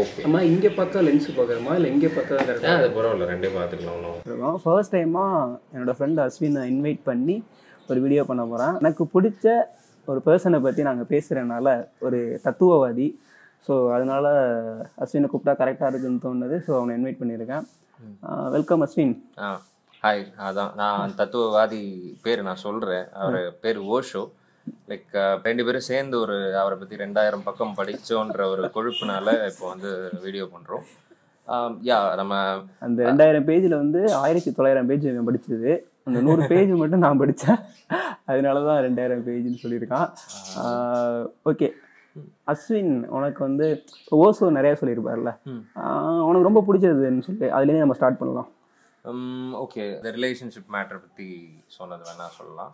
Okay நம்ம இங்கே பார்த்தா லென்ஸ் பார்க்குறோமா? இல்லை இங்கே பார்த்தா கரெக்டாக அது பரவாயில்ல. ரெண்டே பார்த்துக்கலாம் ஃபர்ஸ்ட் டைமாக என்னோடய ஃப்ரெண்ட் அஸ்வினை இன்வைட் பண்ணி ஒரு வீடியோ பண்ண போகிறேன் எனக்கு பிடிச்ச ஒரு பர்சனை பற்றி நாங்கள் பேசுகிறனால ஒரு தத்துவவாதி. ஸோ அதனால அஸ்வினை கூப்பிட்டா கரெக்டாக இருக்குன்னு தோணுது. ஸோ அவனை இன்வைட் பண்ணியிருக்கேன். வெல்கம் அஸ்வின். ஆ ஹாய் அதான் நான் தத்துவவாதி பேர் நான் சொல்கிறேன் அவர் பேர் ஓஷோ லைக் ரெண்டு பேரும் சேர்ந்து ஒரு அவரை பற்றி ரெண்டாயிரம் பக்கம் படிச்சோன்ற ஒரு கொழுப்புனால இப்போ வந்து வீடியோ பண்ணுறோம் யா நம்ம அந்த ரெண்டாயிரம் பேஜில் வந்து ஆயிரத்தி தொள்ளாயிரம் பேஜ் இவன் படிச்சது. அந்த நூறு பேஜ் மட்டும் நான் படித்தேன் அதனால தான் ரெண்டாயிரம் பேஜ்னு சொல்லியிருக்கான். ஓகே அஸ்வின் உனக்கு வந்து ஓசோ நிறையா சொல்லியிருப்பார்ல உனக்கு ரொம்ப பிடிச்சதுன்னு சொல்லி. அதுலேருந்து நம்ம ஸ்டார்ட் பண்ணலாம். ஓகே இந்த ரிலேஷன்ஷிப் மேட்டரை பற்றி சொன்னது வேணால் சொல்லலாம்.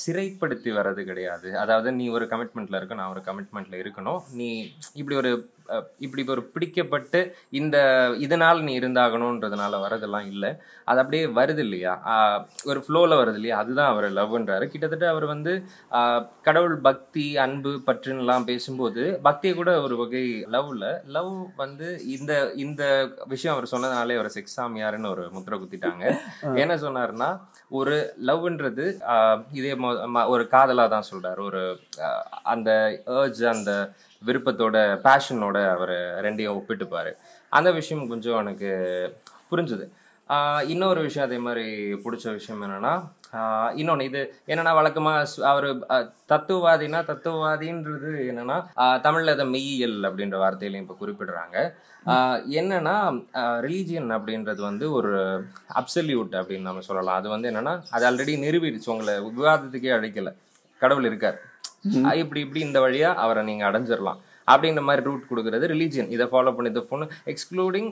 சிறைப்படுத்தி வர்றது கிடையாது. அதாவது நீ ஒரு கமிட்மெண்ட்டில் இருக்க நான் ஒரு கமிட்மெண்ட்டில் இருக்கணும். நீ இப்படி ஒரு இப்படி ஒரு பிடிக்கப்பட்டு இந்த இதனால் நீ இருந்தாகணுன்றதுனால வரதெல்லாம் இல்லை. அது அப்படியே வருது இல்லையா? ஆஹ், ஒரு ஃப்ளோவில் வருது இல்லையா? அதுதான் அவர் லவ்ன்றாரு கிட்டத்தட்ட அவர் வந்து கடவுள் பக்தி அன்பு பற்றுன்னெலாம் பேசும்போது பக்தியை கூட ஒரு வகை லவ்ல லவ் வந்து இந்த இந்த விஷயம் அவர் சொன்னதுனாலே அவர் செக்ஸ் சாமியாருன்னு ஒரு முத்திரை குத்திட்டாங்க. என்ன சொன்னாருன்னா ஒரு லவ்ன்றது இதே ஒரு காதலா தான் சொல்றாரு. ஒரு அந்த ஏர்ஜ் அந்த விருப்பத்தோட பேஷனோட அவர் ரெண்டையும் ஒப்பிட்டுப்பார். அந்த விஷயம் கொஞ்சம் எனக்கு புரிஞ்சுது. இன்னொரு விஷயம் அதே மாதிரி பிடிச்ச விஷயம் என்னென்னா இன்னொன்று இது என்னென்னா வழக்கமாக அவர் தத்துவவாதினா தத்துவவாதின்றது என்னென்னா தமிழில் அதை மெய்யியல் அப்படின்ற வார்த்தையிலையும் இப்போ குறிப்பிடுறாங்க. என்னென்னா என்னன்னா ரிலீஜியன் அப்படின்றது வந்து ஒரு அப்சல்யூட் அப்படின்னு நம்ம சொல்லலாம். அது வந்து என்னென்னா அது ஆல்ரெடி நிரூபிடுச்சு உங்களை விவாதத்துக்கே அழைக்கலை. கடவுள் இருக்கார். இப்படி இப்படி இந்த வழியா அவரை நீங்க அடைஞ்சிடலாம் அப்படின்ற மாதிரி ரூட் கொடுக்கறது ரிலீஜியன் இதை ஃபாலோ பண்ணி இதை பொண்ணு எக்ஸ்க்ளூடிங்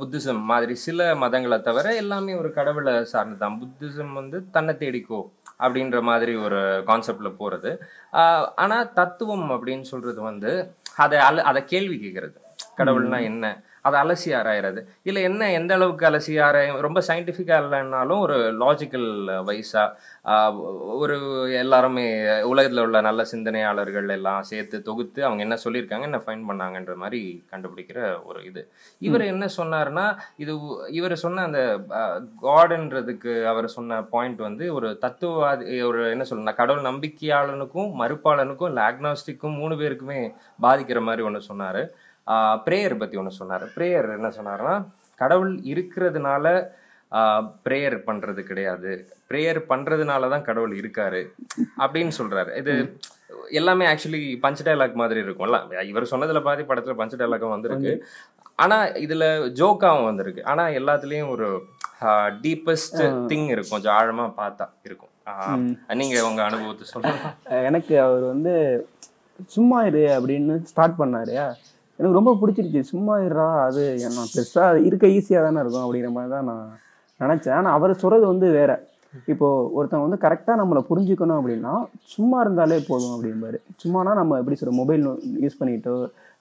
புத்திசம் மாதிரி சில மதங்களை தவிர எல்லாமே ஒரு கடவுளை சார்ந்து தான் புத்திசம் வந்து தன்னை தேடிக்கோ அப்படின்ற மாதிரி ஒரு கான்செப்ட்ல போறது. ஆஹ் ஆனா தத்துவம் அப்படின்னு சொல்றது வந்து அதை அல அதை கேள்வி கேட்கறது. கடவுள்னா என்ன? அதை அலசி ஆராயிறது. இல்லை என்ன எந்த அளவுக்கு அலசி ஆராயும் ரொம்ப சயின்டிஃபிக்காக இல்லைன்னாலும் ஒரு லாஜிக்கல் வைஸாக ஒரு எல்லாருமே உலகத்தில் உள்ள நல்ல சிந்தனையாளர்கள் எல்லாம் சேர்த்து தொகுத்து அவங்க என்ன சொல்லியிருக்காங்க என்ன ஃபைன் பண்ணாங்கன்ற மாதிரி கண்டுபிடிக்கிற ஒரு இது. இவர் என்ன சொன்னாருன்னா இது இவர் சொன்ன அந்த காடுன்றதுக்கு அவர் சொன்ன பாயிண்ட் வந்து ஒரு தத்துவவாதி ஒரு என்ன சொல்லணும் கடவுள் நம்பிக்கையாளனுக்கும் மறுப்பாளனுக்கும் இல்லை அக்னாஸ்டிக்கும் மூணு பேருக்குமே பாதிக்கிற மாதிரி ஒன்று சொன்னார். ப்ரேயர் பற்றி ஒன்று சொன்னார். ப்ரேயர் என்ன சொன்னார்னா கடவுள் இருக்கிறதுனால ப்ரேயர் பண்ணுறது கிடையாது. ப்ரேயர் பண்ணுறதுனால தான் கடவுள் இருக்காரு அப்படின்னு சொல்கிறாரு இது எல்லாமே ஆக்சுவலி பஞ்ச் டைலாக் மாதிரி இருக்கும்ல. இவர் சொன்னதுல பாதி படத்துல பஞ்ச் டைலாக்கும் வந்திருக்கு. ஆனா இதுல ஜோக்காவும் வந்திருக்கு. ஆனா எல்லாத்துலயும் ஒரு டீப்பஸ்ட் திங் இருக்கும். கொஞ்சம் ஆழமா பார்த்தா இருக்கும். ஆஹ், நீங்க உங்க அனுபவத்தை சொல்லுங்க. எனக்கு அவர் வந்து சும்மா இரு அப்படின்னு ஸ்டார்ட் பண்ணாரு எனக்கு ரொம்ப பிடிச்சிருச்சு. சும்மா இருடா அது என்ன பெருசாக இருக்க ஈஸியாக தானே இருக்கும் அப்படிங்கிற மாதிரி தான் நான் நினச்சேன். ஆனால் அவர் சொல்கிறது வந்து வேற. இப்போ ஒருத்தன் வந்து கரெக்டாக நம்மளை புரிஞ்சுக்கணும் அப்படின்னா சும்மா இருந்தாலே போதும் அப்படிம்பாரு. சும்மானா நம்ம எப்படி சொல்ற மொபைல் யூஸ் பண்ணிட்டோ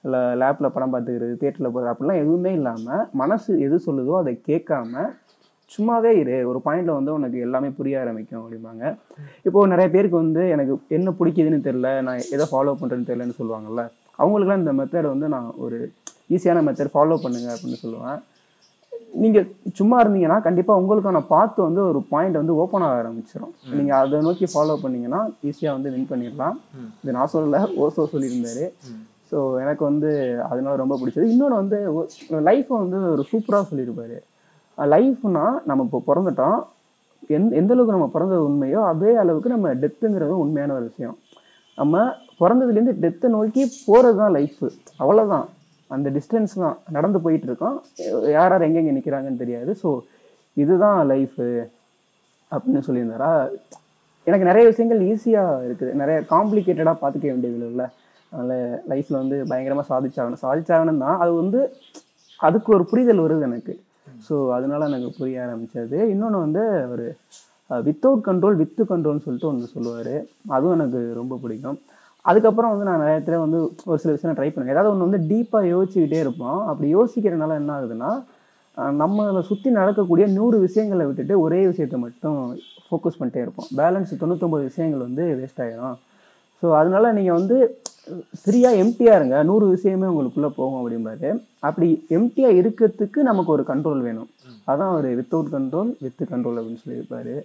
இல்லை லேப்பில் படம் பார்த்துக்கிறது தேட்டரில் போகிறது அப்படிலாம் எதுவுமே இல்லாமல் மனசு எது சொல்லுதோ அதை கேட்காம சும்மாவே இரு. ஒரு பாயிண்ட்ல வந்து உனக்கு எல்லாமே புரிய ஆரம்பிக்கும் அப்படிம்பாங்க. இப்போ நிறைய பேருக்கு வந்து எனக்கு என்ன பிடிக்குதுன்னு தெரில நான் எதை ஃபாலோ பண்ணுறேன்னு தெரிலன்னு சொல்லுவாங்கல்ல. அவங்களுக்குலாம் இந்த மெத்தட் வந்து நான் ஒரு ஈஸியான மெத்தட் ஃபாலோ பண்ணுங்க அப்படின்னு சொல்லுவேன். நீங்கள் சும்மா இருந்தீங்கன்னா கண்டிப்பாக உங்களுக்கான பாத்து வந்து ஒரு பாயிண்ட் வந்து ஓப்பன் ஆக ஆரம்பிச்சிடும் நீங்கள் அதை நோக்கி ஃபாலோ பண்ணீங்கன்னா ஈஸியாக வந்து வின் பண்ணிடலாம். இது நான் சொல்லல ஓசோ சொல்லியிருந்தாரு. ஸோ எனக்கு வந்து அதனால ரொம்ப பிடிச்சது. இன்னொன்று வந்து லைஃப்பை வந்து ஒரு சூப்பராக சொல்லியிருப்பாரு. லைஃப்னா நம்ம இப்போ பிறந்துட்டோம். எந்த எந்த அளவுக்கு நம்ம பிறந்தது உண்மையோ அதே அளவுக்கு நம்ம டெத்துங்கிறது உண்மையான ஒரு விஷயம். நம்ம பிறந்ததுலேருந்து டெத்தை நோக்கி போகிறது தான் லைஃபு அவ்வளோதான் அந்த டிஸ்டன்ஸ் தான் நடந்து போயிட்டு இருக்கோம் யார் யார் எங்கெங்கே நிற்கிறாங்கன்னு தெரியாது. ஸோ இதுதான் லைஃபு அப்படின்னு சொல்லியிருந்தாரா? எனக்கு நிறைய விஷயங்கள் ஈஸியாக இருக்குது. நிறைய காம்ப்ளிகேட்டடாக பார்த்துக்க வேண்டியது இல்லை. அதனால் லைஃப்பில் வந்து பயங்கரமாக சாதிச்சாகணும். சாதிச்சாகணும் தான் அது வந்து அதுக்கு ஒரு புரிதல் வருது எனக்கு. ஸோ அதனால எனக்கு புரிய ஆரம்பித்தது இன்னொன்று வந்து ஒரு வித்தவுட் கண்ட்ரோல் வித்து கண்ட்ரோல்னு சொல்லிட்டு ஒன்று சொல்லுவார். அதுவும் எனக்கு ரொம்ப பிடிக்கும். அதுக்கப்புறம் வந்து நான் நிறைய இடத்துல வந்து ஒரு சில விஷயம் ட்ரை பண்ணுவேன். ஏதாவது ஒன்று வந்து டீப்பாக யோசிச்சுக்கிட்டே இருப்போம். அப்படி யோசிக்கிறனால என்ன ஆகுதுன்னா நம்மளை சுற்றி நடக்கக்கூடிய நூறு விஷயங்களை விட்டுட்டு ஒரே விஷயத்தை மட்டும் ஃபோக்கஸ் பண்ணிட்டே இருப்போம். பேலன்ஸ் தொண்ணூத்தொம்பது விஷயங்கள் வந்து வேஸ்ட் ஆகிடும் ஸோ அதனால நீங்கள் வந்து ஃப்ரீயாக எம்டியாக இருங்க. நூறு விஷயமே உங்களுக்குள்ளே போகும் அப்படிம்பாரு. அப்படி எம்டியாக இருக்கிறதுக்கு நமக்கு ஒரு கண்ட்ரோல் வேணும். அதான் அவர் வித்தவுட் கண்ட்ரோல் வித் கண்ட்ரோல் அப்படின்னு சொல்லியிருப்பாரு.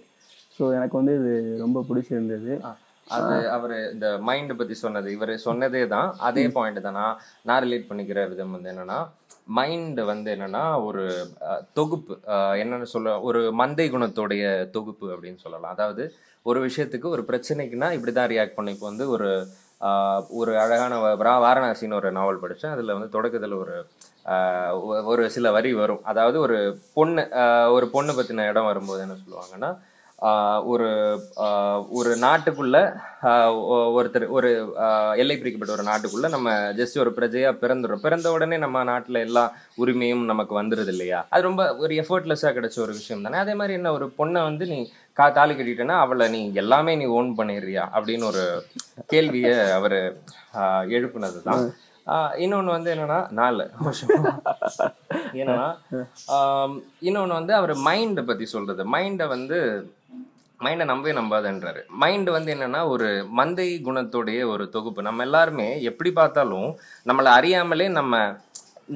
ஸோ எனக்கு வந்து இது ரொம்ப பிடிச்சிருந்தது. அது அவர் இந்த மைண்ட் பத்தி சொன்னது இவர் சொன்னதே தான். அதே பாயிண்ட் தான். நான் நான் ரிலேட் பண்ணிக்கிற விதம் வந்து என்னன்னா மைண்ட் வந்து என்னன்னா ஒரு தொகுப்பு. என்னன்னு சொல்ல ஒரு மந்தை குணத்தோடைய தொகுப்பு அப்படின்னு சொல்லலாம். அதாவது ஒரு விஷயத்துக்கு ஒரு பிரச்சனைக்குன்னா இப்படி தான் ரியாக்ட் பண்ணும் இப்போ வந்து ஒரு ஒரு அழகான வாரணாசின்னு ஒரு நாவல் படித்தேன் அதில் வந்து தொடக்கத்தில் ஒரு ஒரு சில வரி வரும். அதாவது ஒரு பொண்ணு ஆஹ், ஒரு பொண்ணு பற்றின இடம் வரும்போது என்ன சொல்லுவாங்கன்னா ஒரு ஒரு நாட்டுக்குள்ள ஒருத்தர் ஒரு எல்லை பிரிக்கப்பட்ட ஒரு நாட்டுக்குள்ள நம்ம ஜஸ்ட் ஒரு பிரஜையா பிறந்துடும் பிறந்த உடனே நம்ம நாட்டில் எல்லா உரிமையும் நமக்கு வந்துருது இல்லையா? அது ரொம்ப ஒரு எஃபர்ட்லெஸ்ஸாக கிடைச்ச ஒரு விஷயம் தானே. அதே மாதிரி என்ன ஒரு பொண்ணை வந்து நீ கா தாலி கட்டிட்டேன்னா அவளை நீ எல்லாமே நீ ஓன் பண்ணிடுறியா? அப்படின்னு ஒரு கேள்வியை அவர் எழுப்புனது தான் இன்னொன்று வந்து என்னன்னா நாலு என்னன்னா இன்னொன்று வந்து அவர் மைண்டை பற்றி சொல்றது. மைண்டை வந்து மைண்டை நம்பவே நம்பாதன்றாரு. மைண்டு வந்து என்னென்னா ஒரு மந்தை குணத்துடைய ஒரு தொகுப்பு. நம்ம எல்லாருமே எப்படி பார்த்தாலும் நம்மளை அறியாமலே நம்ம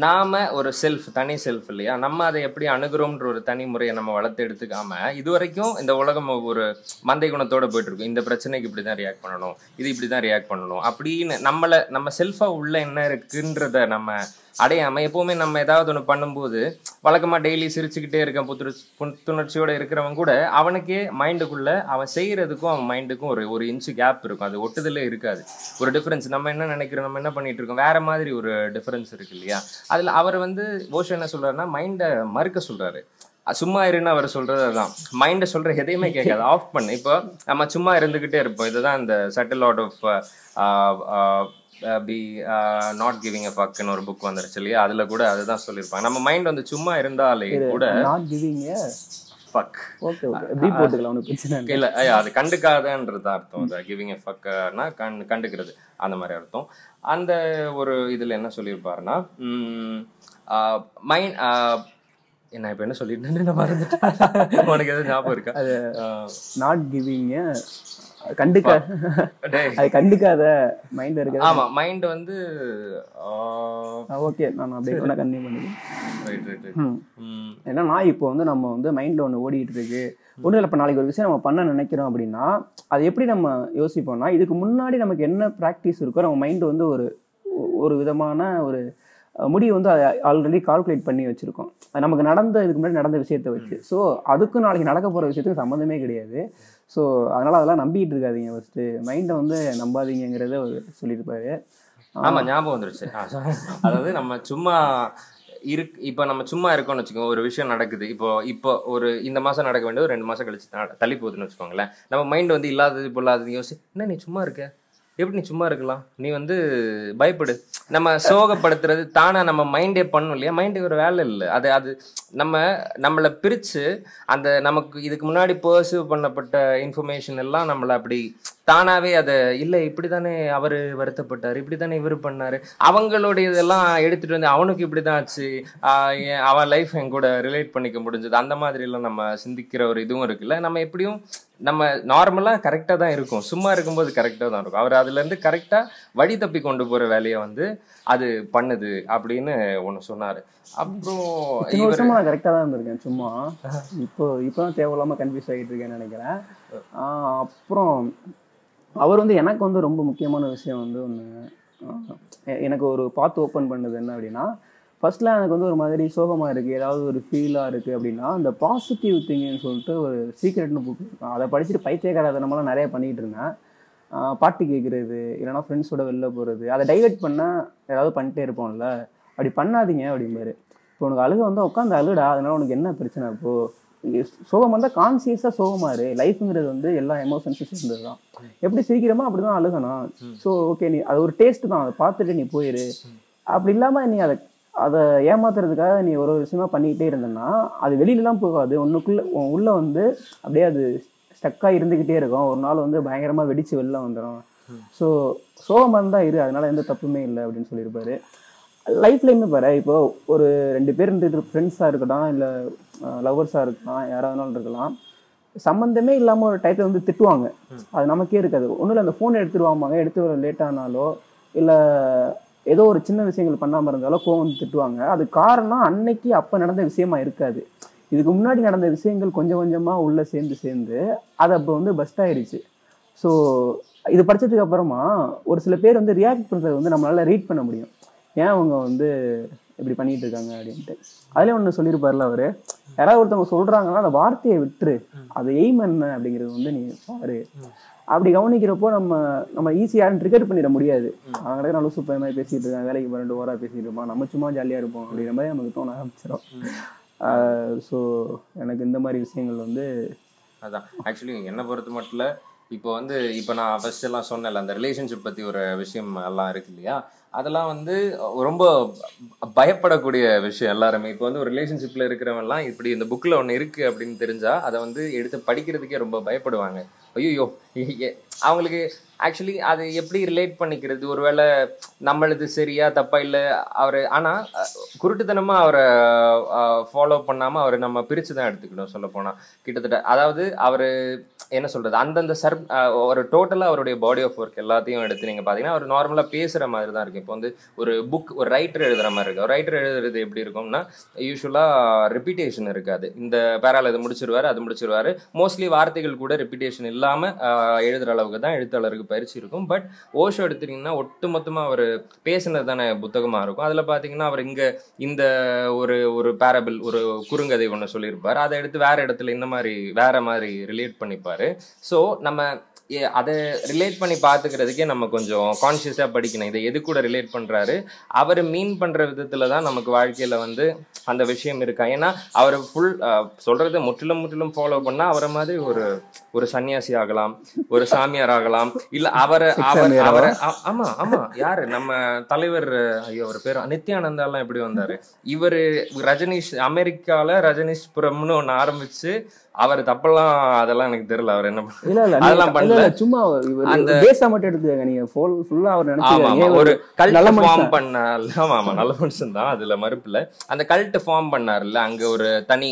நாம ஒரு செல்ஃப் தனி செல்ஃப் இல்லையா? நம்ம அதை எப்படி அணுகிறோம்ன்ற ஒரு தனி முறையை நம்ம வளர்த்து எடுத்துக்காம இது வரைக்கும் இந்த உலகம் ஒரு மந்தை குணத்தோட போயிட்டு இருக்கும் இந்த பிரச்சனைக்கு இப்படி தான் ரியாக்ட் பண்ணணும் இது இப்படி தான் ரியாக்ட் பண்ணணும் அப்படின்னு நம்மளை நம்ம செல்ஃபா உள்ள என்ன இருக்குன்றத நம்ம அடையாம எப்பவுமே நம்ம ஏதாவது ஒன்று பண்ணும்போது வழக்கமா டெய்லி சிரிச்சுக்கிட்டே இருக்க புத்துணர் புத்துணர்ச்சியோடு இருக்கிறவன் கூட அவனுக்கே மைண்டுக்குள்ள அவன் செய்யறதுக்கும் அவன் மைண்டுக்கும் ஒரு ஒரு இன்ச்சு கேப் இருக்கும். அது ஒட்டுதலே இருக்காது. ஒரு டிஃப்ரென்ஸ் நம்ம என்ன நினைக்கிறோம்? நம்ம என்ன பண்ணிட்டு இருக்கோம்? வேற மாதிரி ஒரு டிஃப்ரென்ஸ் இருக்கு இல்லையா? அதுல அவர் வந்து ஓஷோ என்ன சொல்றாருன்னா மைண்டை மறுக்க சொல்றாரு. சும்மா இருன்னு அவர் சொல்றது அதுதான் மைண்டை சொல்ற எதையுமே கேட்காது. ஆஃப் பண்ணு. இப்போ நம்ம சும்மா இருந்துகிட்டே இருப்போம். இதுதான் இந்த subtle out of be not giving a ஃபக்குன்னு ஒரு புக் வந்துருச்சு இல்லையா? அதுல கூட அதுதான் சொல்லியிருப்பாங்க. நம்ம மைண்ட் வந்து சும்மா இருந்தாலே கூட நாட் கிவிங் ஃபக் ஓகே இல்லை. அது கண்டுக்காதன்றது அர்த்தம். அது கிவிங் எ ஃபக்னா கண் கண்டுக்கிறது. அந்த மாதிரி அர்த்தம். அந்த ஒரு இதுல என்ன சொல்லியிருப்பாருன்னா மைண்ட் என்ன இப்ப என்ன சொல்லிட்டு நான் மறந்துட்டேன். உனக்கு எதுவும் ஞாபகம் இருக்கா? நாட் கிவிங் கண்டுக்க. டேய், அது கண்டுக்காத மைண்ட் இருக்கு ஆமா மைண்ட் வந்து ஓகே நான் அப்படியே கூட கண்டினியூ பண்ணிக்கிறேன். ம், என்னன்னா இப்போ வந்து நம்ம வந்து மைண்டில் ஒன்று ஓடிட்டு இருக்கு ஒன்றும் இல்லை இப்போ நாளைக்கு ஒரு விஷயம் நம்ம பண்ண நினைக்கிறோம் அப்படின்னா அது எப்படி நம்ம யோசிப்போம்னா இதுக்கு முன்னாடி நமக்கு என்ன ப்ராக்டிஸ் இருக்கோ நம்ம மைண்டு வந்து ஒரு ஒரு விதமான ஒரு முடிவு வந்து ஆல்ரெடி கால்குலேட் பண்ணி வச்சுருக்கோம். நமக்கு நடந்த இதுக்கு முன்னாடி நடந்த விஷயத்தை வச்சு. ஸோ அதுக்கும் நாளைக்கு நடக்க போகிற விஷயத்துக்கு சம்மந்தமே கிடையாது. ஸோ அதனால் அதெல்லாம் நம்பிக்கிட்டு இருக்காதீங்க ஃபஸ்ட்டு மைண்டை வந்து நம்பாதீங்கிறத சொல்லியிருப்பாரு. ஆமா ஞாபகம் வந்துருச்சு. அதாவது நம்ம சும்மா இருக் இப்போ நம்ம சும்மா இருக்கோம்னு வச்சுக்கோங்க. ஒரு விஷயம் நடக்குது. இப்போ இப்போ ஒரு இந்த மாசம் நடக்க வேண்டியது ஒரு ரெண்டு மாசம் கழிச்சு தள்ளி போகுதுன்னு வச்சுக்கோங்களேன். நம்ம மைண்ட் வந்து இல்லாதது பொல்லாதது யோசி என்ன நீ சும்மா இருக்க? எப்படி நீ சும்மா இருக்கலாம்? நீ வந்து பயப்படு. நம்ம சோகப்படுத்துறது தானா நம்ம மைண்டே பண்ணும் இல்லையா? மைண்டுக்கு ஒரு வேலை இல்லை. அது அது நம்ம நம்மளை பிரித்து அந்த நமக்கு இதுக்கு முன்னாடி பர்சீவ் பண்ணப்பட்ட இன்ஃபர்மேஷன் எல்லாம் நம்மளை அப்படி தானாவே அதை இல்லை இப்படி தானே அவர் வருத்தப்பட்டார் இப்படி தானே இவர் பண்ணாரு. அவங்களுடைய இதெல்லாம் எடுத்துட்டு வந்து அவனுக்கு இப்படி தான் ஆச்சு அவன் லைஃப் என் கூட ரிலேட் பண்ணிக்க முடிஞ்சது. அந்த மாதிரிலாம் நம்ம சிந்திக்கிற ஒரு இதுவும் இருக்குல்ல. நம்ம எப்படியும் நம்ம நார்மலாக கரெக்டாக தான் இருக்கும். சும்மா இருக்கும்போது கரெக்டாக தான் இருக்கும். அவர் அதுலேருந்து கரெக்டாக வழி தப்பி கொண்டு போகிற வேலையை வந்து அது பண்ணுது அப்படின்னு ஒன்று சொன்னார். அப்புறம் நான் கரெக்டாக தான் இருந்திருக்கேன் சும்மா. இப்போ இப்போ தான் தேவையில்லாமல் கன்ஃபியூஸ் ஆகிட்டு இருக்கேன்னு நினைக்கிறேன். அப்புறம் அவர் வந்து எனக்கு வந்து ரொம்ப முக்கியமான விஷயம் வந்து ஒன்று எனக்கு ஒரு பாத்து ஓப்பன் பண்ணது என்ன அப்படின்னா ஃபர்ஸ்ட்ல எனக்கு வந்து ஒரு மாதிரி சோகமாக இருக்குது ஏதாவது ஒரு ஃபீலாக இருக்குது அப்படின்னா அந்த பாசிட்டிவ் திங்கிங்னு சொல்லிட்டு ஒரு சீக்ரெட்னு புக் அதை படிச்சுட்டு பைத்தியக்காரத்தனமெல்லாம் நிறைய பண்ணிகிட்டு இருந்தேன். பாட்டு கேட்குறது இல்லைன்னா ஃப்ரெண்ட்ஸோட வெளில போகிறது அதை டைவெர்ட் பண்ணால் ஏதாவது பண்ணிட்டே இருப்போம்ல. அப்படி பண்ணாதீங்க அப்படிம்பாரு. இப்போ உனக்கு அழுக வந்து உட்காந்து அழுடா அதனால உனக்கு என்ன பிரச்சனை இப்போ? சோகம் வந்தால் கான்சியஸாக சோகமா இரு. லைஃப்ங்கிறது வந்து எல்லா எமோஷன்ஸும் சேர்ந்தது தான் எப்படி சிரிக்கிறோமோ அப்படி தான் அழுகணும் ஸோ ஓகே நீ அது ஒரு டேஸ்ட் தான். அதை பார்த்துட்டு நீ போயிரு. அப்படி இல்லாமல் நீ அதை அதை ஏமாத்துறதுக்காக நீ ஒரு விஷயமா பண்ணிக்கிட்டே இருந்தேன்னா அது வெளியிலலாம் போகாது. உன்னுக்குள்ள உன் உள்ள வந்து அப்படியே அது ஸ்டக்காக இருந்துக்கிட்டே இருக்கும். ஒரு நாள் வந்து பயங்கரமாக வெடிச்சு வெளில வந்துடும் ஸோ சோகமாக இருந்தால் இரு. அதனால எந்த தப்புமே இல்லை அப்படின்னு சொல்லியிருப்பாரு. லைஃப்லையுமே பாரு இப்போ ஒரு ரெண்டு பேர் இருந்துட்டு ஃப்ரெண்ட்ஸாக இருக்கட்டும் இல்லை லவர்ஸாக இருக்கலாம் யாராவது இருக்கலாம். சம்மந்தமே இல்லாமல் ஒரு டைத்தை வந்து திட்டுவாங்க. அது நமக்கே இருக்காது. ஒன்றும் இல்லை அந்த ஃபோன் எடுத்துட்டு வாம்பாங்க. எடுத்து வர லேட் ஆனாலோ இல்லை ஏதோ ஒரு சின்ன விஷயங்கள் பண்ணாமல் இருந்தாலும் கோவம் வந்து திட்டுவாங்க. அது காரணம் அன்னைக்கு அப்போ நடந்த விஷயமா இருக்காது. இதுக்கு முன்னாடி நடந்த விஷயங்கள் கொஞ்சம் கொஞ்சமாக உள்ளே சேர்ந்து சேர்ந்து அது அப்போ வந்து பஸ்ட் ஆயிடுச்சு ஸோ இது படிச்சதுக்கு அப்புறமா ஒரு சில பேர் வந்து ரியாக்ட் பண்ணுறது வந்து நம்மளால ரீட் பண்ண முடியும். ஏன் அவங்க வந்து இப்படி பண்ணிட்டு இருக்காங்க அப்படின்ட்டு. அதுலேயே ஒன்று சொல்லியிருப்பார்ல அவரு யாராவது ஒருத்தவங்க சொல்றாங்கன்னா அந்த வார்த்தையை விட்டுரு. அது எய்ம் என்ன? அப்படிங்கிறது வந்து நீ பாரு. அப்படி கவனிக்கிறப்போ நம்ம நம்ம ஈஸியாக ட்ரிகர் பண்ணிட முடியாது. அவங்க கிட்ட நல்ல சூப்பர் மாதிரி பேசிட்டு இருக்காங்க வேலைக்கு போய் ரெண்டு ஓரா பேசிட்டு இருப்பான். நம்ம சும்மா ஜாலியாக இருப்போம் அப்படிங்கிற மாதிரி நமக்கு தோண ஆரம்பிச்சிடும் ஸோ எனக்கு இந்த மாதிரி விஷயங்கள் வந்து அதான். ஆக்சுவலி என்னை பொறுத்த மட்டும் இப்போ வந்து இப்போ நான் ஃபர்ஸ்ட் எல்லாம் சொன்னேன்ல அந்த ரிலேஷன்ஷிப் பற்றி ஒரு விஷயம் எல்லாம் இருக்கு இல்லையா? அதெல்லாம் வந்து ரொம்ப பயப்படக்கூடிய விஷயம் எல்லாருமே. இப்போ வந்து ஒரு ரிலேஷன்ஷிப்பில் இருக்கிறவங்கலாம் இப்படி இந்த புக்கில் ஒன்று இருக்குது அப்படின்னு தெரிஞ்சா அதை வந்து எடுத்து படிக்கிறதுக்கே ரொம்ப பயப்படுவாங்க. ஐயோ அவங்களுக்கு ஆக்சுவலி அது எப்படி ரிலேட் பண்ணிக்கிறது? ஒருவேளை நம்மளது சரியா தப்பா இல்லை அவர் ஆனால் குருட்டுத்தனமாக அவரை ஃபாலோ பண்ணாமல் அவரை நம்ம பிரித்து தான் எடுத்துக்கணும் சொல்ல போனால் கிட்டத்தட்ட அதாவது அவர் என்ன சொல்கிறது அந்தந்த சர் ஒரு டோட்டலாக அவருடைய பாடி ஆஃப் ஒர்க் எல்லாத்தையும் எடுத்து நீங்கள் பார்த்தீங்கன்னா அவர் நார்மலாக பேசுகிற மாதிரி தான் இருக்குது இப்போ வந்து ஒரு புக் ஒரு ரைட்டர் எழுதுகிற மாதிரி இருக்குது ரைட்டர் எழுதுறது எப்படி இருக்கும்னா யூஸ்வலாக ரிப்பீட்டேஷன் இருக்காது. இந்த பேரால் இது முடிச்சிருவார் அது முடிச்சிருவாரு. மோஸ்ட்லி வார்த்தைகள் கூட ரிப்பீட்டேஷன் இல்லாமல் எழுதுகிற அளவுக்கு தான் எழுத்தாளருக்கு பயிற்சி இருக்கும். பட் ஓஷோ எடுத்துட்டிங்கன்னா ஒட்டு மொத்தமாக அவர் பேசினது தானே புத்தகமாக இருக்கும். அதில் பார்த்தீங்கன்னா அவர் இங்கே இந்த ஒரு ஒரு பேரபிள் ஒரு குறுங்கதை ஒன்று சொல்லியிருப்பார். அதை எடுத்து வேற இடத்துல இந்த மாதிரி வேற மாதிரி ரிலேட் பண்ணிப்பார். ஸோ நம்ம அதை ரிலேட் பண்ணி பார்த்துக்கிறதுக்கே நம்ம கொஞ்சம் கான்ஷியஸாக படிக்கணும். இதை எது கூட ரிலேட் பண்ணுறாரு அவர் மீன் பண்ணுற விதத்தில் தான் நமக்கு வாழ்க்கையில் வந்து அந்த விஷயம் இருக்கா? ஏன்னா அவர் ஃபுல் சொல்கிறத முற்றிலும் முற்றிலும் ஃபாலோ பண்ணால் அவரை மாதிரி ஒரு ஒரு சன்னியாசி ஆகலாம் ஒரு சாமியார் ஆகலாம். இல்லை அவரை அவர்? அவரை ஆ- ஆமா ஆமா. யாரு? நம்ம தலைவர் ஐயோ அவர் பேர் நித்யானந்தா எல்லாம் எப்படி வந்தாரு? இவரு ரஜினிஷ் அமெரிக்கால ரஜினிஷ் புரம்னு ஒண்ணு ஆரம்பிச்சு அவர் தப்பெல்லாம் அதெல்லாம் எனக்கு தெரியல. அவர் என்ன இல்ல இல்ல அதெல்லாம் பண்ணல. சும்மா அந்த- பேச மட்டும் எடுத்துக்கங்க. நீங்க ஃபுல் ஃபுல்லா அவர் ஆமா ஆமா. நினைச்சு ஒரு கல்ட் நல்ல ஃபார்ம் மனுஷன். பண்ண ஆமா ஆமா. நல்ல மனுஷன் தான். அதுல மறுப்புல அந்த கல்ட் ஃபார்ம் பண்ணாருல்ல அங்க ஒரு தனி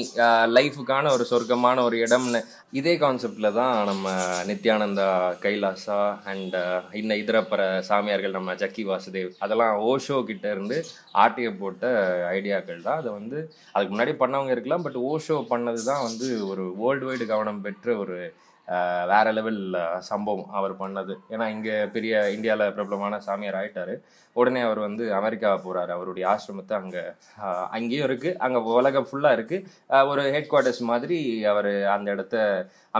லைஃபுக்கான ஒரு சொர்க்கமான ஒரு இடம்னு இதே கான்செப்டில் தான் நம்ம நித்யானந்தா கைலாசா அண்ட் இன்ன இதரப்புற சாமியார்கள் நம்ம ஜக்கி வாசுதேவ். அதெல்லாம் ஓஷோ கிட்ட இருந்து ஆட்டிய போட்ட ஐடியாக்கள் தான். அதை வந்து அதுக்கு முன்னாடி பண்ணவங்க இருக்கலாம் பட் ஓஷோ பண்ணது தான் வந்து ஒரு வேர்ல்டு வைடு கவனம் பெற்ற ஒரு வேற லெவல் சம்பவம் அவர் பண்ணது. ஏன்னா இங்கே பெரிய இந்தியாவில் பிரபலமான சாமியார் ஆயிட்டாரு. உடனே அவர் வந்து அமெரிக்கா போகிறார் அவருடைய ஆசிரமத்தை அங்கே அங்கேயும் இருக்குது அங்கே உலகம் ஃபுல்லாக இருக்குது ஒரு ஹெட் குவார்ட்டர்ஸ் மாதிரி அவர் அந்த இடத்த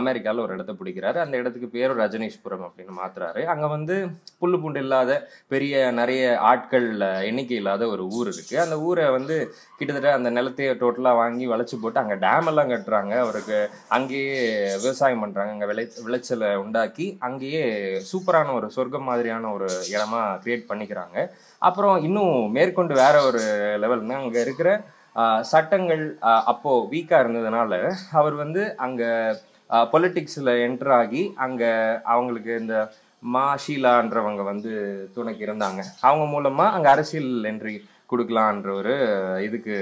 அமெரிக்காவில் ஒரு இடத்த பிடிக்கிறாரு. அந்த இடத்துக்கு பேரும் ரஜனீஷ்புரம் அப்படின்னு மாத்துறாரு. அங்கே வந்து புல்லு பூண்டு இல்லாத பெரிய நிறைய ஆட்கள் எண்ணிக்கை இல்லாத ஒரு ஊர் இருக்குது அந்த ஊரை வந்து கிட்டத்தட்ட அந்த நிலத்தையே டோட்டலாக வாங்கி வளைச்சு போட்டு அங்கே டேம் எல்லாம் கட்டுறாங்க. அவருக்கு அங்கேயே விவசாயம் பண்ணுறாங்க அங்கே விளை விளைச்சலை உண்டாக்கி அங்கேயே சூப்பரான ஒரு சொர்க்கம் மாதிரியான ஒரு இடமா கிரியேட் பண்ணிக்கிறாங்க. அப்புறம் இன்னும் மேற்கொண்டு வேற ஒரு லெவல்னா அங்கே இருக்கிற சட்டங்கள் அப்போது வீக்காக இருந்ததுனால அவர் வந்து அங்கே பொலிட்டிக்ஸில் என்டர் ஆகி அங்கே அவங்களுக்கு இந்த மா ஷீலான்றவங்க வந்து துணைக்கு இருந்தாங்க. அவங்க மூலமாக அங்கே அரசியல் என்ட்ரி கொடுக்கலான்ற ஒரு இதுக்கு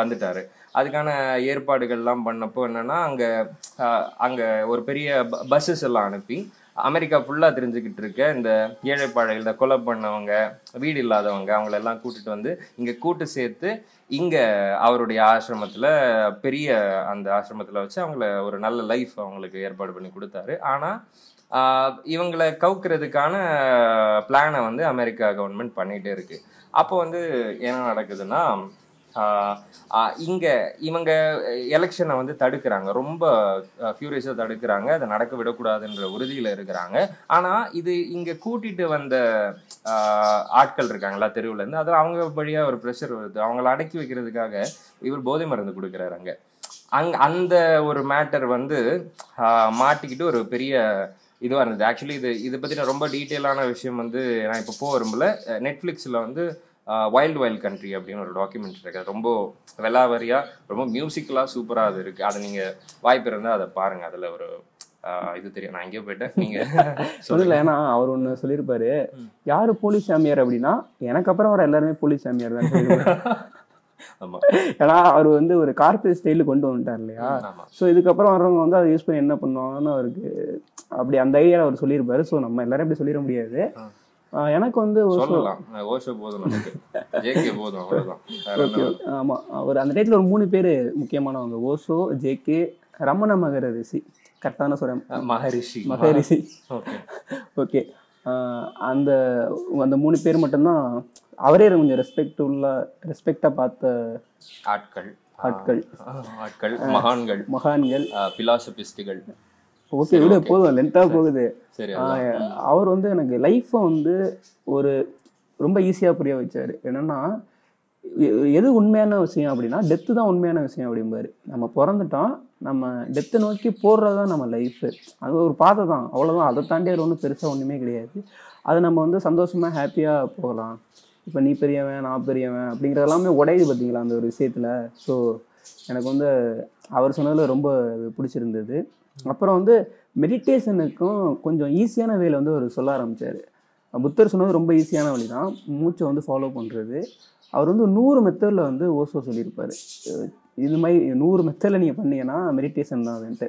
வந்துட்டாரு. அதுக்கான ஏற்பாடுகள்லாம் பண்ணப்போ என்னென்னா அங்கே அங்கே ஒரு பெரிய பஸ்ஸஸ் எல்லாம் அனுப்பி அமெரிக்கா ஃபுல்லாக தெரிஞ்சுக்கிட்டு இருக்க இந்த ஏழைப்பாழைகள் இந்த கொலை பண்ணவங்க வீடு இல்லாதவங்க அவங்களெல்லாம் கூட்டிட்டு வந்து இங்கே கூட்டு சேர்த்து இங்கே அவருடைய ஆசிரமத்தில் பெரிய அந்த ஆசிரமத்தில் வச்சு அவங்கள ஒரு நல்ல லைஃப் அவங்களுக்கு ஏற்பாடு பண்ணி கொடுத்தாரு. ஆனால் இவங்களை கவுக்கிறதுக்கான பிளானை வந்து அமெரிக்கா கவர்மெண்ட் பண்ணிகிட்டே இருக்குது அப்போ வந்து என்ன நடக்குதுன்னா இங்கே இவங்க எலெக்ஷனை வந்து தடுக்கிறாங்க. ரொம்ப ஃபியூரியஸாக தடுக்கிறாங்க. அதை நடக்க விடக்கூடாதுன்ற உறுதியில் இருக்கிறாங்க. ஆனால் இது இங்கே கூட்டிட்டு வந்த ஆட்கள் இருக்காங்களா தெருவுலேருந்து அதில் அவங்க வழியாக ஒரு ப்ரெஷர் வருது. அவங்கள அடக்கி வைக்கிறதுக்காக இவர் போதை மருந்து கொடுக்குறாரு அங்கே. அங் அந்த ஒரு மேட்டர் வந்து மாட்டிக்கிட்டு ஒரு பெரிய இதுவாக இருந்தது. ஆக்சுவலி இது இதை பற்றின ரொம்ப டீட்டெயிலான விஷயம் வந்து நான் இப்போ போக விரும்பல. நெட்ஃப்ளிக்ஸில் வந்து வைல்டு வைல்ட் கண்ட்ரி அப்படின்னு ஒரு டாக்குமெண்ட்ரி இருக்கு அது ரொம்ப வெலாவரியா ரொம்ப மியூசிக்கலாக சூப்பராக அது இருக்கு. அதை நீங்கள் வாய்ப்பு இருந்தால் அதை பாருங்க. அதில் ஒரு இது தெரியும். நான் எங்கேயோ போயிட்டேன். நீங்கள் சொல்லல ஏன்னா அவர் ஒண்ணு சொல்லியிருப்பாரு. யாரு போலீஸ் சாமியார் அப்படின்னா எனக்கு அப்புறம் வர எல்லாருமே போலீஸ் சாமியார் தான். ஆமாம் ஏன்னா அவர் வந்து ஒரு கார்பரேட் ஸ்டைலு கொண்டு வந்துட்டார் இல்லையா? ஸோ இதுக்கப்புறம் வர்றவங்க வந்து அதை யூஸ் பண்ணி என்ன பண்ணுவாங்கன்னு அவருக்கு அப்படி அந்த ஐடியாவில் அவர் சொல்லியிருப்பாரு. ஸோ நம்ம எல்லாரும் இப்படி சொல்லிட முடியாது. எனக்கு வந்து ஓஷோ போதும் ஜேகே போதும்? ஆமா. அவர் அந்த டேட்ல ஒரு மூணு பேர் முக்கியமானவங்க. ஓஷோ ஜேகே ரமண மகர ரிஷி கரெக்டான சொல்றேன் அஹ் மகரிஷி. மகரிஷி. ஓகே. அந்த அந்த மூணு பேர் மட்டும்தான் அவரே கொஞ்சம் ரெஸ்பெக்ட் உள்ள ரெஸ்பெக்டாக பார்த்த ஆட்கள். ஆட்கள். ஆட்கள். மகான்கள். மகான்கள். பிலாசபிஸ்டுகள் ஓகே விடு போதும் லென்த்தாக போகுது. அவர் வந்து எனக்கு லைஃப்பை வந்து ஒரு ரொம்ப ஈஸியாக புரிய வச்சாரு. என்னன்னா எது உண்மையான விஷயம் அப்படின்னா டெத்து தான் உண்மையான விஷயம் அப்படிம்பாரு. நம்ம பிறந்துட்டோம் நம்ம டெத்தை நோக்கி போடுறது தான் நம்ம லைஃபு அது ஒரு பாதை தான். அவ்வளோதான் அதை தாண்டி அது ஒன்றும் பெருசாக ஒன்றுமே கிடையாது. அது நம்ம வந்து சந்தோஷமாக ஹாப்பியாக போகலாம். இப்போ நீ பெரியவன் நான் பெரியவன் அப்படிங்கிறது எல்லாமே உடையுது பார்த்தீங்களா அந்த ஒரு விஷயத்தில்? ஸோ எனக்கு வந்து அவர் சொன்னதில் ரொம்ப பிடிச்சிருந்தது. அப்புறம் வந்து மெடிடேஷனுக்கும் கொஞ்சம் ஈஸியான வேலை வந்து அவர் சொல்ல ஆரம்பிச்சார். புத்தர் சொன்னது ரொம்ப ஈஸியான வழி தான் மூச்சை வந்து ஃபாலோ பண்ணுறது அவர் வந்து நூறு மெத்தடில் வந்து ஓசோ சொல்லியிருப்பார். இது மாதிரி நூறு மெத்தடில் நீங்கள் பண்ணீங்கன்னா மெடிடேஷன் தான் அதுன்ட்டு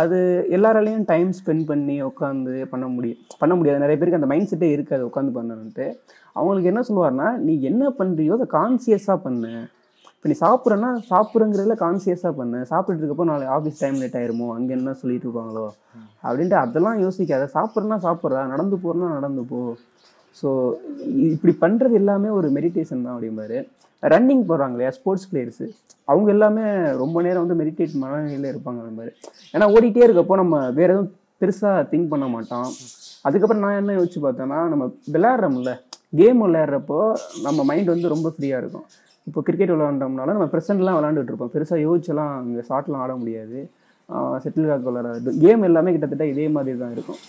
அது எல்லாராலையும் டைம் ஸ்பெண்ட் பண்ணி உட்காந்து பண்ண முடியும் பண்ண முடியாது. நிறைய பேருக்கு அந்த மைண்ட் செட்டே இருக்காது உட்காந்து பண்ணணுன்ட்டு அவங்களுக்கு என்ன சொல்லுவார்னா நீ என்ன பண்ணுறியோ அதை கான்சியஸாக பண்ணு. இப்போ நீ சாப்பிட்றன்னா சாப்பிட்றங்கிறதுல கான்சியஸாக பண்ண. சாப்பிட்டுட்டு இருக்கப்போ நாளை ஆஃபீஸ் டைம் லேட் ஆயிருமோ? அங்கே என்ன சொல்லிட்டு இருப்பாங்களோ? அப்படின்ட்டு அதெல்லாம் யோசிக்காத. சாப்பிட்றனா சாப்பிட்றா. நடந்து போறனா நடந்து போ. ஸோ இப்படி பண்ணுறது எல்லாமே ஒரு மெடிடேஷன் தான் அப்படிம்பாரு. ரன்னிங் போடுறாங்க இல்லையா? ஸ்போர்ட்ஸ் பிளேயர்ஸு அவங்க எல்லாமே ரொம்ப நேரம் வந்து மெடிடேட் மனநிலையில் இருப்பாங்க அந்த மாதிரி ஏன்னா ஓடிட்டே இருக்கப்போ நம்ம வேறு எதுவும் பெருசாக திங்க் பண்ண மாட்டோம். அதுக்கப்புறம் நான் என்ன யோசிச்சு பார்த்தேன்னா நம்ம விளையாடுறோம்ல. கேம் விளையாடுறப்போ நம்ம மைண்ட் வந்து ரொம்ப ஃப்ரீயாக இருக்கும். இப்போ கிரிக்கெட் விளையாண்டோம்னால நம்ம ப்ரெசென்ட்லாம் விளையாண்டுட்டு இருப்போம். பெருசாக யோசிச்செல்லாம் அங்கே ஷார்ட்லாம் ஆட முடியாது. செட்டில் காக் விளையாடாது கேம் எல்லாமே கிட்டத்தட்ட இதே மாதிரி தான் இருக்கும்.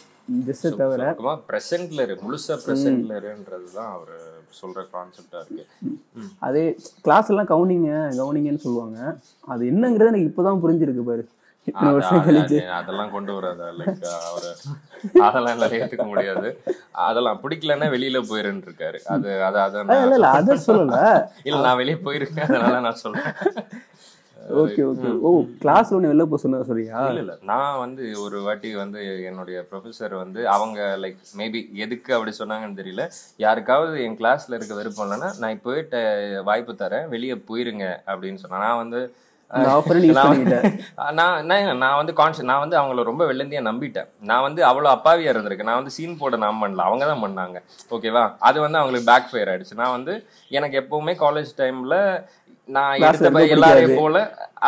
ஜஸ்ட்டை தவிர பிரசன்ட்ல இரு முழுசா பிரசன்ட்ல இருன்றது தான் அவர் சொல்ற கான்செப்டா இருக்கு. அதே கிளாஸ் எல்லாம் கவுனிங்க கவுனிங்கன்னு சொல்லுவாங்க. அது என்னங்கிறது எனக்கு இப்போதான் புரிஞ்சிருக்கு பாரு. அதெல்லாம் கொண்டு வராத லைக் அவரு அதெல்லாம் எல்லாம் ஏத்துக்க முடியாது. அதெல்லாம் பிடிக்கலன்னா வெளியில போயிருன்னு இருக்காரு அது அது அதை இல்ல இல்ல இல்ல அதை சொல்லல. இல்ல நான் வெளியே போயிருக்கேன் அதனால நான் சொல்றேன். Okay okay. ஓ கிளாஸ்ல ஒன்று வெளில போக சொன்னதா சொல்றியா? இல்ல இல்ல. நான் வந்து ஒரு வாட்டி வந்து என்னுடைய ப்ரொஃபசர் வந்து அவங்க லைக் மேபி எதுக்கு அப்படி சொன்னாங்கன்னு தெரியல. யாருக்காவது என் கிளாஸ்ல இருக்க விருப்பம் இல்லைன்னா நான் இப்போவே வாய்ப்பு தரேன் வெளியே போயிருங்க அப்படின்னு சொன்னேன். நான் வந்து நான் நான் வந்து கான்ஷியஸ் நான் வந்து அவங்கள ரொம்ப வெள்ளந்தியா நம்பிட்டேன். நான் வந்து அவ்வளோ அப்பாவியா இருந்திருக்கேன். நான் வந்து சீன் போட நான் பண்ணல. அவங்க தான் பண்ணாங்க. ஓகேவா அது வந்து அவங்களுக்கு பேக் ஃபயர் ஆயிடுச்சு. நான் வந்து எனக்கு எப்பவுமே காலேஜ் டைம்ல நான் எடுத்த எல்லாரையும். போல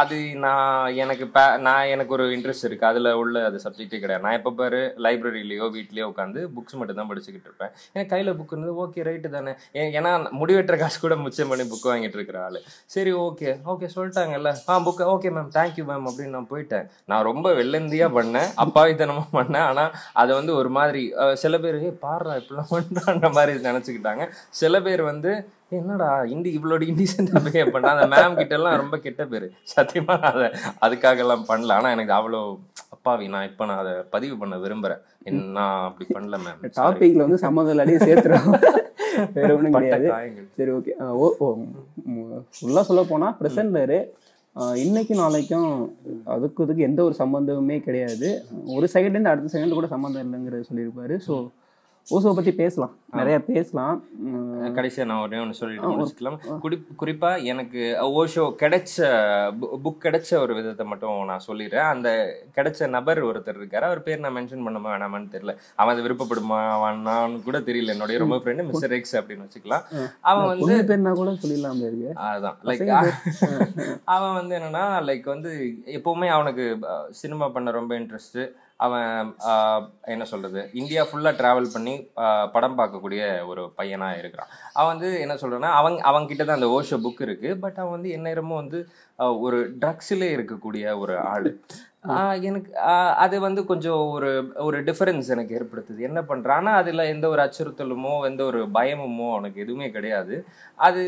அது நான் எனக்கு நான் எனக்கு ஒரு இன்ட்ரெஸ்ட் இருக்குது அதில் உள்ள அது சப்ஜெக்டே கிடையாது. நான் எப்போ பாரு லைப்ரரியிலையோ வீட்லேயோ உட்காந்து புக்ஸ் மட்டும் தான் படிச்சுக்கிட்டு இருப்பேன். எனக்கு கையில் புக் இருந்தது ஓகே ரைட்டு தானே. ஏன்னா முடிவெட்டுற காசு கூட மிச்சம் பண்ணி புக் வாங்கிட்டு இருக்கிற ஆள். சரி ஓகே ஓகே சொல்லிட்டாங்கல்ல. ஆ book okay ma'am thank you ma'am அப்படின்னு நான் போயிட்டேன். நான் ரொம்ப வெள்ளந்தியாக பண்ணேன் அப்பாவித்தனமாக பண்ணேன். ஆனால் அதை வந்து ஒரு மாதிரி சில பேர் பாடுறா இப்படிலாம் பண்ணுறான்ற மாதிரி நினச்சிக்கிட்டாங்க. சில பேர் வந்து என்னடா இண்டி இவ்வளோ இண்டிசென்டா பிஹேவ் பண்ணா அந்த மேம் கிட்ட எல்லாம் ரொம்ப கெட்ட பேர். சத்தியமா நான் அதை அதுக்காக எல்லாம் பண்ணல. ஆனா எனக்கு அவ்வளோ அப்பாவி நான் இப்ப நான் அதை பதிவு பண்ண விரும்புறேன். என்ன நான் அப்படி பண்ணல மேம் டாபிக்ல வந்து சம்மந்தம் அடியே சேர்த்துறோம். வேற ஒன்றும் கிடையாது. சரி ஓகே ஓ ஓ ஃபுல்லாக சொல்ல போனால் ப்ரெசென்ட்லரு இன்னைக்கு நாளைக்கும் அதுக்கு இதுக்கு எந்த ஒரு சம்மந்தமுமே கிடையாது. ஒரு செகண்ட்லேருந்து அடுத்த செகண்ட் கூட சம்மந்தம் இல்லைங்கிறத சொல்லியிருப்பாரு. ஸோ ஓசோவை பற்றி பேசலாம். நிறைய பேசலாம். உம், கடைசியா நான் ஒரே ஒன்று சொல்லிட்டு முடிச்சுக்கலாம். குறி குறிப்பா எனக்கு ஓஷோ கிடைச்ச புக் கிடைச்ச ஒரு விதத்தை மட்டும் நான் சொல்லிடுறேன். அந்த கிடைச்ச நபர் ஒருத்தர் இருக்காரு. அவர் பேர் நான் மென்ஷன் பண்ண வேணாமான்னு தெரியல. அவன் அது விருப்பப்படுமா வேணான்னு கூட தெரியல. என்னுடைய ரொம்ப ஃப்ரெண்டு மிஸ்டர் எக்ஸ் அப்படின்னு வச்சுக்கலாம். அவன் வந்து பேர்னா கூட சொல்லிடலாம் அதான். லைக் அவன் வந்து என்னன்னா லைக் வந்து எப்பவுமே அவனுக்கு சினிமா பண்ண ரொம்ப இன்ட்ரெஸ்ட் அவன் என்ன சொல்கிறது இந்தியா ஃபுல்லாக ட்ராவல் பண்ணி படம் பார்க்கக்கூடிய ஒரு பையனாக இருக்கிறான். அவன் வந்து என்ன சொல்கிறேன்னா அவங்க அவன் தான் அந்த ஓஷோ புக் இருக்குது பட் அவன் வந்து எந்நேரமும் வந்து ஒரு ட்ரக்ஸிலே இருக்கக்கூடிய ஒரு ஆள். எனக்கு அது வந்து கொஞ்சம் ஒரு ஒரு டிஃபரன்ஸ் எனக்கு ஏற்படுத்துது. என்ன பண்ணுறான் ஆனால் அதில் எந்த ஒரு அச்சுறுத்தலுமோ எந்த ஒரு பயமுமோ அவனுக்கு எதுவுமே கிடையாது. அது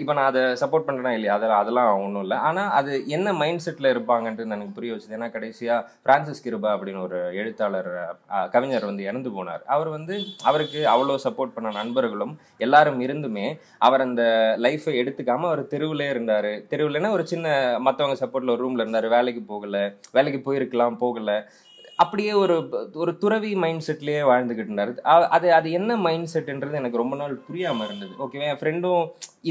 இப்போ நான் அதை சப்போர்ட் பண்ணுறேனா இல்லையா? அதெல்லாம் அதெல்லாம் ஒன்றும் இல்லை. ஆனால் அது என்ன மைண்ட் செட்டில் இருப்பாங்கன்ட்டு எனக்கு புரிய வச்சுது. ஏன்னா கடைசியாக பிரான்சிஸ் கிருபா அப்படின்னு ஒரு எழுத்தாளர் கவிஞர் வந்து இறந்து போனார். அவர் வந்து அவருக்கு அவ்வளோ சப்போர்ட் பண்ண நண்பர்களும் எல்லாரும் இருந்துமே அவர் அந்த லைஃப்பை எடுத்துக்காமல் அவர் தெருவிலே இருந்தார். தெருவில்னா ஒரு சின்ன மற்றவங்க சப்போர்ட்டில் ஒரு ரூமில் இருந்தார். வேலைக்கு போகலை. வேலைக்கு போயிருக்கலாம் போகல. அப்படியே ஒரு ஒரு துறவி மைண்ட் செட்லேயே வாழ்ந்துக்கிட்டு இருந்தார். அது அது என்ன மைண்ட் செட்டுன்றது எனக்கு ரொம்ப நாள் புரியாமல் இருந்தது. ஓகேவா என் ஃப்ரெண்டும்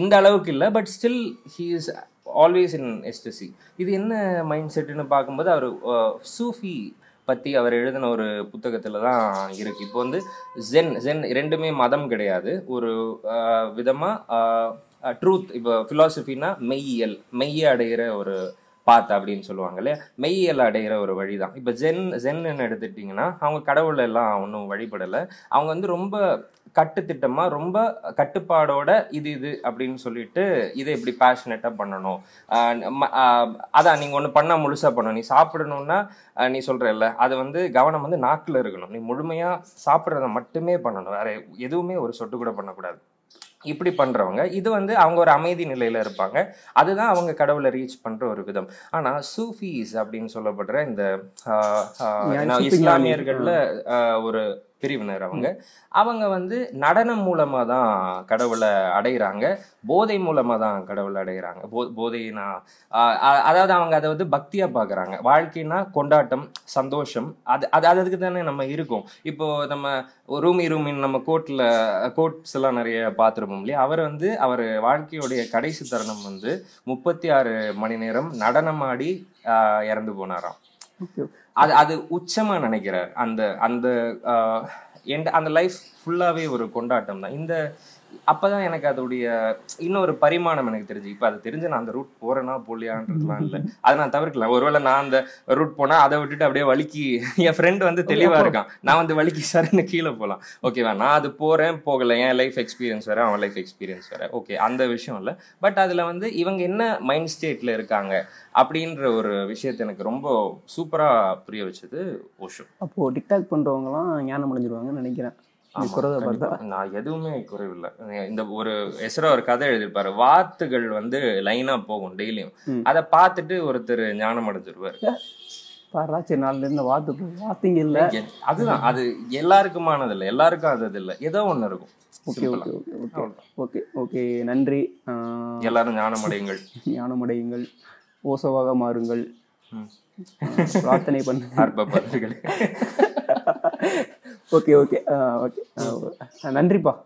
இந்த அளவுக்கு இல்லை but still he is always in ecstasy இது என்ன மைண்ட் செட்டுன்னு பார்க்கும்போது அவர் சூஃபி பற்றி அவர் எழுதின ஒரு புத்தகத்தில் தான் இருக்குது இப்போ வந்து ஜென் ஜென் ரெண்டுமே மதம் கிடையாது. ஒரு விதமாக ட்ரூத் இப்போ ஃபிலாசபின்னா மெய்யியல் மெய்யை அடைகிற ஒரு பாத் அப்படின்னு சொல்லுவாங்க இல்லையா மெய்யியல் அடைகிற ஒரு வழி தான் இப்போ ஜென் ஜென்னு எடுத்துட்டிங்கன்னா அவங்க கடவுள் எல்லாம் ஒன்றும் வழிபடலை. அவங்க வந்து ரொம்ப கட்டுத்திட்டமாக ரொம்ப கட்டுப்பாடோட இது இது அப்படின்னு சொல்லிட்டு இதை இப்படி பேஷனேட்டாக பண்ணணும். அதான் நீங்கள் ஒன்று பண்ணால் முழுசாக பண்ணணும். நீ சாப்பிடணும்னா நீ சொல்கிறல்ல அது வந்து கவனம் வந்து நாக்கில் இருக்கணும். நீ முழுமையாக சாப்பிட்றத மட்டுமே பண்ணணும். வேற எதுவுமே ஒரு சொட்டு கூட பண்ணக்கூடாது. இப்படி பண்றவங்க இது வந்து அவங்க ஒரு அமைதி நிலையில இருப்பாங்க. அதுதான் அவங்க கடவுளை ரீச் பண்ற ஒரு விதம். ஆனா சூஃபீஸ் அப்படின்னு சொல்லப்படுற இந்த. இஸ்லாமியர்கள்ல ஆஹ், ஒரு பிரிவினர் அவங்க. அவங்க வந்து நடனம் மூலமா தான் கடவுளை அடைகிறாங்க போதை மூலமா தான் கடவுளை அடைகிறாங்க போ போதைனா அதாவது அவங்க அதை வந்து பக்தியா பாக்குறாங்க. வாழ்க்கைனா கொண்டாட்டம் சந்தோஷம் அது அது அதுக்கு தானே நம்ம இருக்கோம். இப்போ நம்ம ரூமி ரூமின் நம்ம கோர்ட்ல கோர்ட்ஸ் எல்லாம் நிறைய பார்த்துருப்போம் இல்லையா? அவர் வந்து அவர் வாழ்க்கையுடைய கடைசி தருணம் வந்து முப்பத்தி ஆறு மணி நேரம் நடனமாடி இறந்து போனாராம். ஓகே. அது அது உச்சமா நினைக்கிறார். அந்த அந்த அந்த லைஃப் ஃபுல்லாவே ஒரு கொண்டாட்டம் தான் இந்த அப்பதான் எனக்கு அதோடைய இன்னொரு பரிமாணம் எனக்கு தெரிஞ்சு. இப்போ அது தெரிஞ்சு நான் அந்த ரூட் போறேனா போலியான்றதுலாம் இல்லை. அதை நான் தவிர்க்கலாம் ஒருவேளை நான் அந்த ரூட் போனா அதை விட்டுட்டு அப்படியே வலிக்கி என் ஃப்ரெண்ட் வந்து தெளிவா இருக்கான். நான் வந்து வலிக்கி சரின்னு கீழே போகலாம் ஓகேவா நான் அது போறேன் போகல. என் லைஃப் எக்ஸ்பீரியன்ஸ் வேற அவன் லைஃப் எக்ஸ்பீரியன்ஸ் வேற. ஓகே அந்த விஷயம் இல்லை. பட் அதுல வந்து இவங்க என்ன மைண்ட் ஸ்டேட்ல இருக்காங்க அப்படின்ற ஒரு விஷயத்தை எனக்கு ரொம்ப சூப்பரா புரிய வச்சது ஓஷோ. அப்போ டிக்டாக் பண்றவங்கலாம் ஞானம் அடைஞ்சிருவாங்கன்னு நினைக்கிறேன். நான் எதுவுமே குறைவில்லை. இந்த ஒரு எஸ்ரா ஒரு கதை எழுதியிருப்பாரு. வாத்துகள் வந்து லைனா போகும் டெய்லியும். அதை பார்த்துட்டு ஒருத்தர் ஞானம் அடைஞ்சிருவாரு. பாரா சரி நாலுல இருந்து வாத்து வாத்திங்க இல்ல. அதுதான் அது எல்லாருக்குமானது இல்லை எல்லாருக்கும் அது இல்லை ஏதோ ஒண்ணு இருக்கும். Okay okay. Okay okay. Okay okay நன்றி. எல்லாரும் ஞானம் அடையுங்கள். ஞானமடையுங்கள் ஓசவாக மாறுங்கள். பிரார்த்தனை பதில்கள் ஓகே ஓகே. ஓகே. நன்றிப்பா.